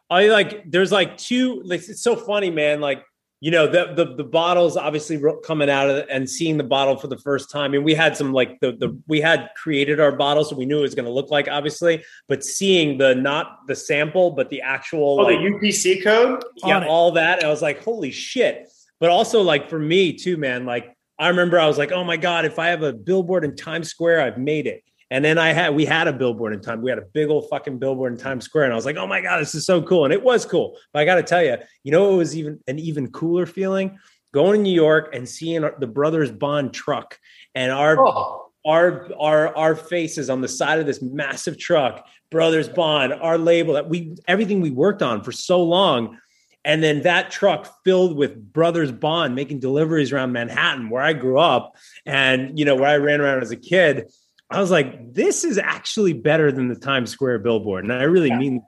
I like there's like two like it's so funny, man. Like you know the, the the bottles obviously coming out of it and seeing the bottle for the first time and we had some like the the we had created our bottle so we knew it was going to look like obviously but seeing the not the sample but the actual Oh, like, the UPC code. yeah all that i was like holy shit but also like for me too man like i remember i was like oh my god if i have a billboard in times square i've made it. And then i had we had a billboard in time we had a big old fucking billboard in times square. And i was like oh my god this is so cool. And it was cool. But i gotta tell you you know it was even an even cooler feeling? Going to new york and seeing the brothers bond truck and our Oh, our our our faces on the side of this massive truck brothers bond our label that we everything we worked on for so long and then that truck filled with brothers bond making deliveries around manhattan where i grew up and you know where i ran around as a kid i was like this is actually better than the times square billboard and i really mean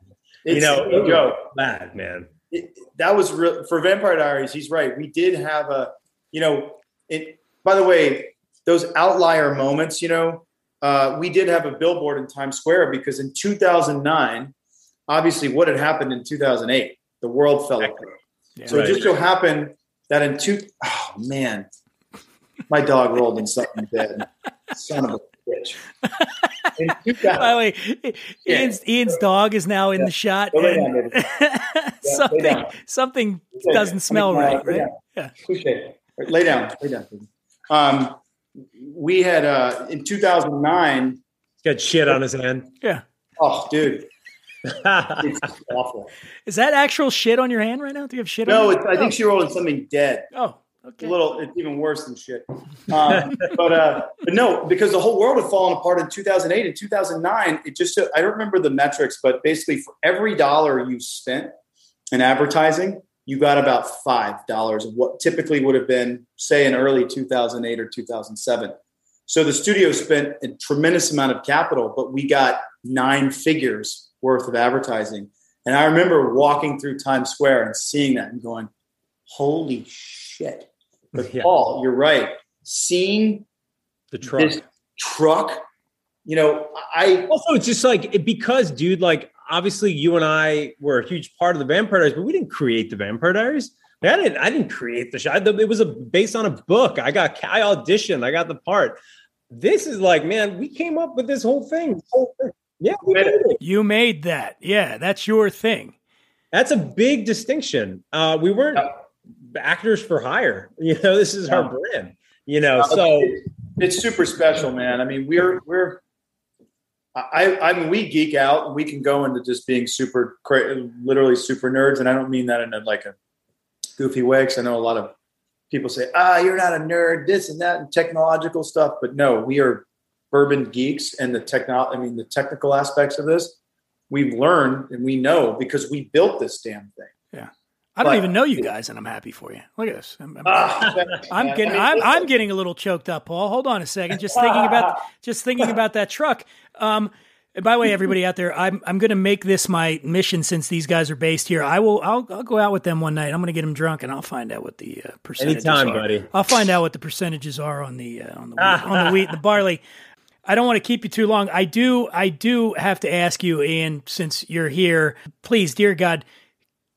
you know no it joke. bad man it, that was real for Vampire Diaries. He's right. We did have a, you know, it. By the way, those outlier moments, you know, uh, we did have a billboard in Times Square because in 2009, obviously, what had happened in 2008, the world fell apart. so Right. it just so happened that in two, oh man, my dog rolled in something dead. Son of a bitch. By the way, Ian's, Ian's dog is now in the shot. Go and down, baby. something down. something Okay, doesn't lay smell down, right, lay right? Yeah. Okay. Lay down. Lay down. Um, we had uh, in 2009. got shit on his hand Yeah. Oh, dude, it's awful. Is that actual shit on your hand right now? Do you have shit No, I think she rolled in something dead. Oh, It's a little. It's even worse than shit. Um, but uh, but no, because the whole world had fallen apart in 2008 and 2009. It just I don't remember the metrics, but basically for every dollar you spent in advertising, you got about five dollars of what typically would have been, say, in early 2008 or 2007. So the studio spent a tremendous amount of capital, but we got nine figures worth of advertising. And I remember walking through Times Square and seeing that and going, "Holy shit!" But Yeah. Paul, you're right. Seeing the truck truck, you know, I also it's just like it, because dude like obviously you and i were a huge part of the vampire diaries but we didn't create the vampire diaries i didn't i didn't create the show I- it was a based on a book i got i auditioned i got the part this is like man we came up with this whole thing, this whole thing. Yeah we made it. You made that. Yeah, that's your thing. that's a big distinction uh we weren't actors for hire you know this is our brand you know so it's super special, man. I mean, we're we're. I, I mean, we geek out and we can go into just being super, literally super nerds. And I don't mean that in a, like a goofy way. Cause I know a lot of people say, ah, you're not a nerd, this and that, and technological stuff. But no, we are bourbon geeks and the techno, I mean, the technical aspects of this, we've learned and we know because we built this damn thing. Yeah. I don't But- even know you guys, and I'm happy for you. Look at this. I'm, I'm- Ah, I'm getting. I mean, I'm. I'm getting a little choked up, Paul. Hold on a second. Just thinking about. Just thinking about that truck. Um. and by the way, everybody out there, I'm I'm going to make this my mission since these guys are based here. I will. I'll, I'll go out with them one night. I'm going to get them drunk, and I'll find out what the uh, percentages Anytime, are. buddy. I'll find out what the percentages are on the uh, on the wheat, on the wheat and the barley. I don't want to keep you too long. I do. I do have to ask you, Ian, since you're here, please, dear God,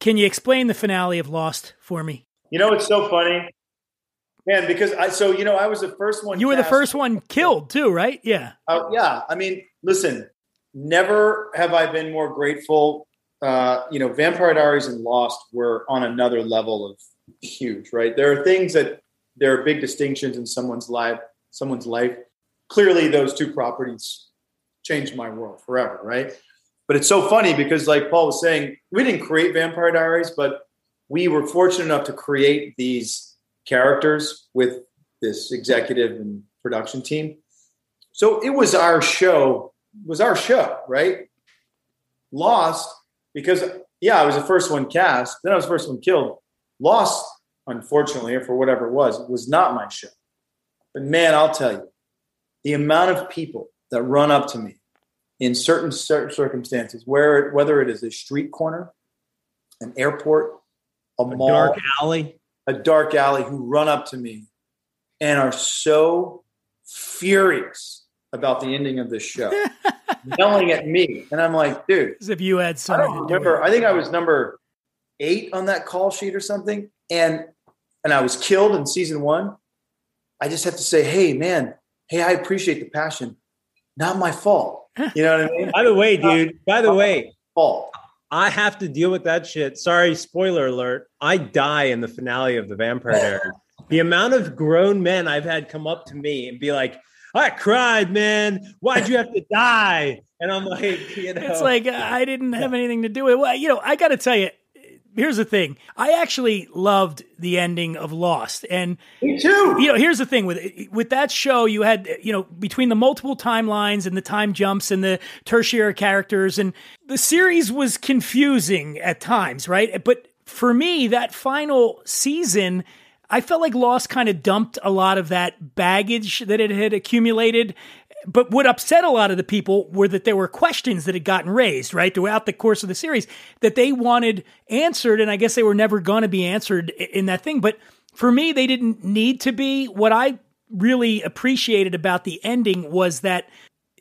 can you explain the finale of Lost for me? You know, it's so funny, man, because I, so, you know, I was the first one. You were the first one killed too, right? Yeah. Uh, yeah, I mean, listen, never have I been more grateful. Uh, you know, Vampire Diaries and Lost were on another level of huge, right? There are things that there are big distinctions in someone's life, someone's life. Clearly, those two properties changed my world forever, right? But it's so funny because, like Paul was saying, we didn't create Vampire Diaries, but we were fortunate enough to create these characters with this executive and production team. So it was our show, was our show, right? Lost because yeah, I was the first one cast, then I was the first one killed. Lost, unfortunately, or for whatever it was, was not my show. But man, I'll tell you, the amount of people that run up to me in certain cir- circumstances, where whether it is a street corner, an airport, a, mall, dark alley? a dark alley, who run up to me and are so furious about the ending of this show, yelling at me, and I'm like, dude, As if you had I something don't to do with remember. I think I was number eight on that call sheet or something, and and I was killed in season one, I just have to say, hey, man, hey, I appreciate the passion. Not my fault. You know what I mean? By the way, dude, by the way, fault. I have to deal with that shit. Sorry, spoiler alert. I die in the finale of the Vampire Diaries. the amount of grown men I've had come up to me and be like, I cried, man. Why'd you have to die? And I'm like, you know, It's like I didn't have anything to do with it. Well, you know, I got to tell you, here's the thing. I actually loved the ending of Lost, and me too. You know, here's the thing with with that show, you had you know between the multiple timelines and the time jumps and the tertiary characters, and the series was confusing at times, right? But for me, that final season. I felt like Lost kind of dumped a lot of that baggage that it had accumulated. But what upset a lot of the people were that there were questions that had gotten raised, right, throughout the course of the series that they wanted answered. And I guess they were never going to be answered in that thing. But for me, they didn't need to be. What I really appreciated about the ending was that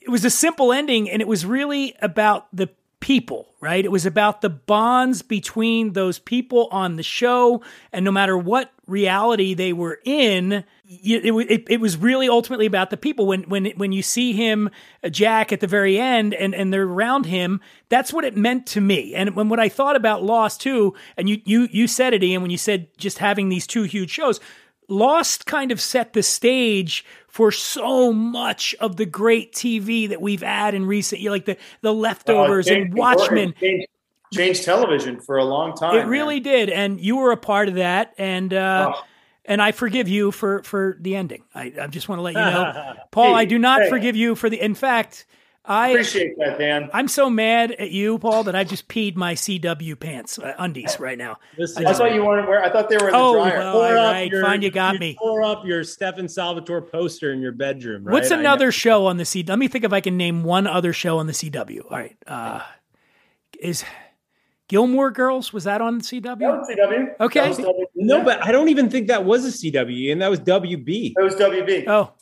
it was a simple ending and it was really about the people, right? It was about the bonds between those people on the show. And no matter what reality they were in, it, it, it, was really ultimately about the people. When when when you see him, uh, Jack, at the very end, and and they're around him, that's what it meant to me. And when what I thought about Lost too, and you you you said it, Ian, when you said just having these two huge shows. Lost kind of set the stage for so much of the great TV that we've had in recent, like the the leftovers Uh, and Watchmen. Changed, changed television for a long time. It really did, and you were a part of that, and uh, Oh. And I forgive you for for the ending. I, I just want to let you know, Paul. I do not Hey. forgive you for the. In fact, I Appreciate that, Dan. I'm so mad at you, Paul, that I just peed my CW pants, uh, undies, right now. Listen, I thought you wanted to wear. I thought they were in the Oh, dryer. well, all up your- fine, you got me. Pour up your Stefan Salvatore poster in your bedroom. Right? What's another show on the C? Let me think if I can name one other show on the CW. All right, uh, is Gilmore Girls was that on the CW? That was CW. Okay. That was WB. No, but I don't even think that was a CW, and that was WB. That was WB. Oh,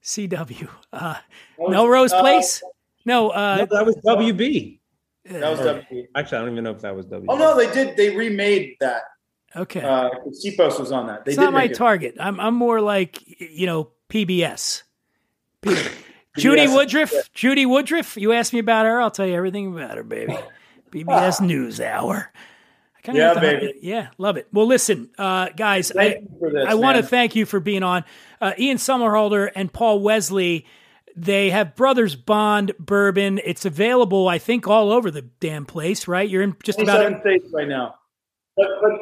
CW. Uh, was- Melrose uh, Place. No, uh, No, that was WB. That was WB. Actually, I don't even know if that was WB. Oh no, they did. They remade that. okay. Uh, Cipos was on that. They it's did not my it. target. I'm I'm more like you know PBS. P- Judy PBS. Woodruff. Judy Woodruff. You asked me about her. I'll tell you everything about her, baby. PBS News Hour. I kinda Yeah, have to- baby. Yeah, love it. Well, listen, uh, guys, I, Thank you for this, I want to thank you for being on. Uh, Ian Somerhalder and Paul Wesley. They have Brothers Bond bourbon. It's available, I think, all over the damn place. Right? You're in just about. 27 states right now, but, but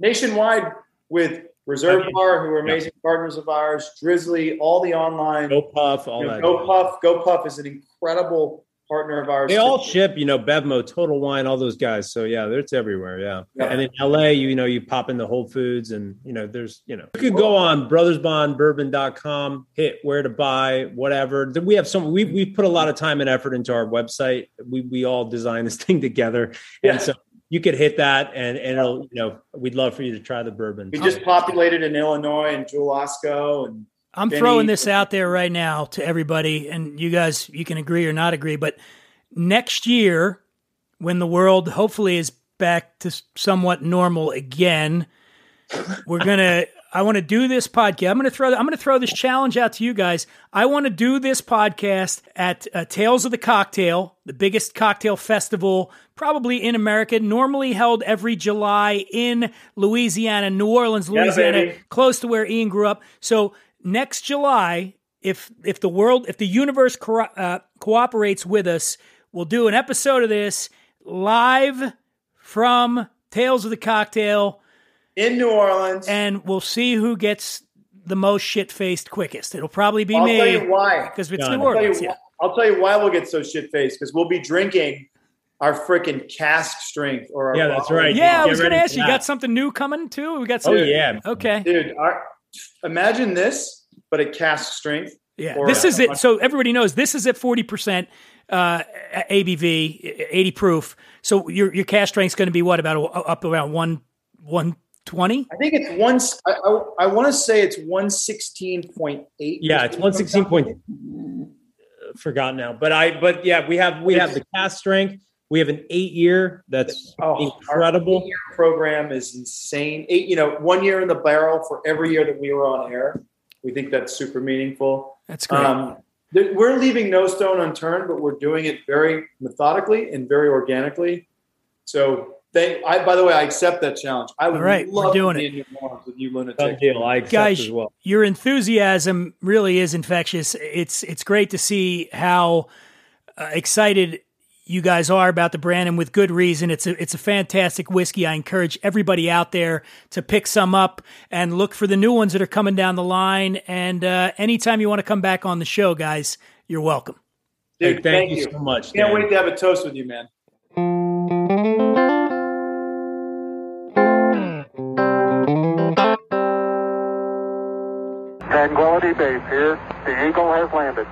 nationwide with Reserve Bar, who are amazing partners of ours, Drizzly, all the online. Go Puff, all you know, that. Go Puff, Go Puff is an incredible partner of ours. They all ship, you know, Bevmo, Total Wine, all those guys. So yeah, it's everywhere. Yeah. Yeah. And in LA, you, you know, you pop into Whole Foods and, you know, there's, you know, you could go on brothersbondbourbon.com, hit where to buy, whatever. Then we have some, we, we put a lot of time and effort into our website. We, we all design this thing together. Yeah. And so you could hit that and, and it'll, you know, we'd love for you to try the bourbon. We just populated in Illinois and Jewel Osco and I'm Benny- throwing this out there right now to everybody, and you guys, you can agree or not agree, but next year, when the world hopefully is back to somewhat normal again, we're gonna. I want to do this podcast. I'm gonna throw. I'm gonna throw this challenge out to you guys. I want to do this podcast at uh, Tales of the Cocktail, the biggest cocktail festival probably in America. Normally held every July in Louisiana, New Orleans, Louisiana, baby. close to where Ian grew up. So next July, if if the world, if the universe co- uh, cooperates with us, we'll do an episode of this live from Tales of the Cocktail, in New Orleans. and we'll see who gets the most shit faced quickest. It'll probably be I'll me tell you why. because it's Done. New I'll tell, you, Orleans. Yeah. I'll tell you why we'll get so shit faced because we'll be drinking our freaking cask strength or our Yeah, that's right. Yeah, I was going to ask you. You that. got something new coming too? We got Oh some. yeah. Okay. dude. Our, imagine this, but at cask strength. Yeah, Or- this is it. So everybody knows this is at forty percent uh, ABV, eighty proof. So your your cask strength's going to be what about up around one one twenty? I think it's one. I, I, I want to say it's one sixteen point eight. Yeah, it's one sixteen point. Forgot now, but I but yeah, we have we have the cask strength. We have an eight year that's Oh, incredible. Our program is insane. Eight, you know, one year in the barrel for every year that we were on air. We think that's super meaningful. That's great. Um, th- we're leaving no stone unturned, but we're doing it very methodically and very organically. So, they, I, by the way, I accept that challenge. I would All right, we're love doing to be it. in New Orleans with you, Done lunatic. deal. I accept Guys, as well. your enthusiasm really is infectious. It's it's great to see how uh, excited you guys are about the brand, and with good reason. It's a it's a fantastic whiskey. I encourage everybody out there to pick some up and look for the new ones that are coming down the line. And uh, anytime you want to come back on the show, guys, you're welcome. Dude, Hey, thank you so much, Can't Dan. wait to have a toast with you, man. Tranquility Base here. The Eagle has landed.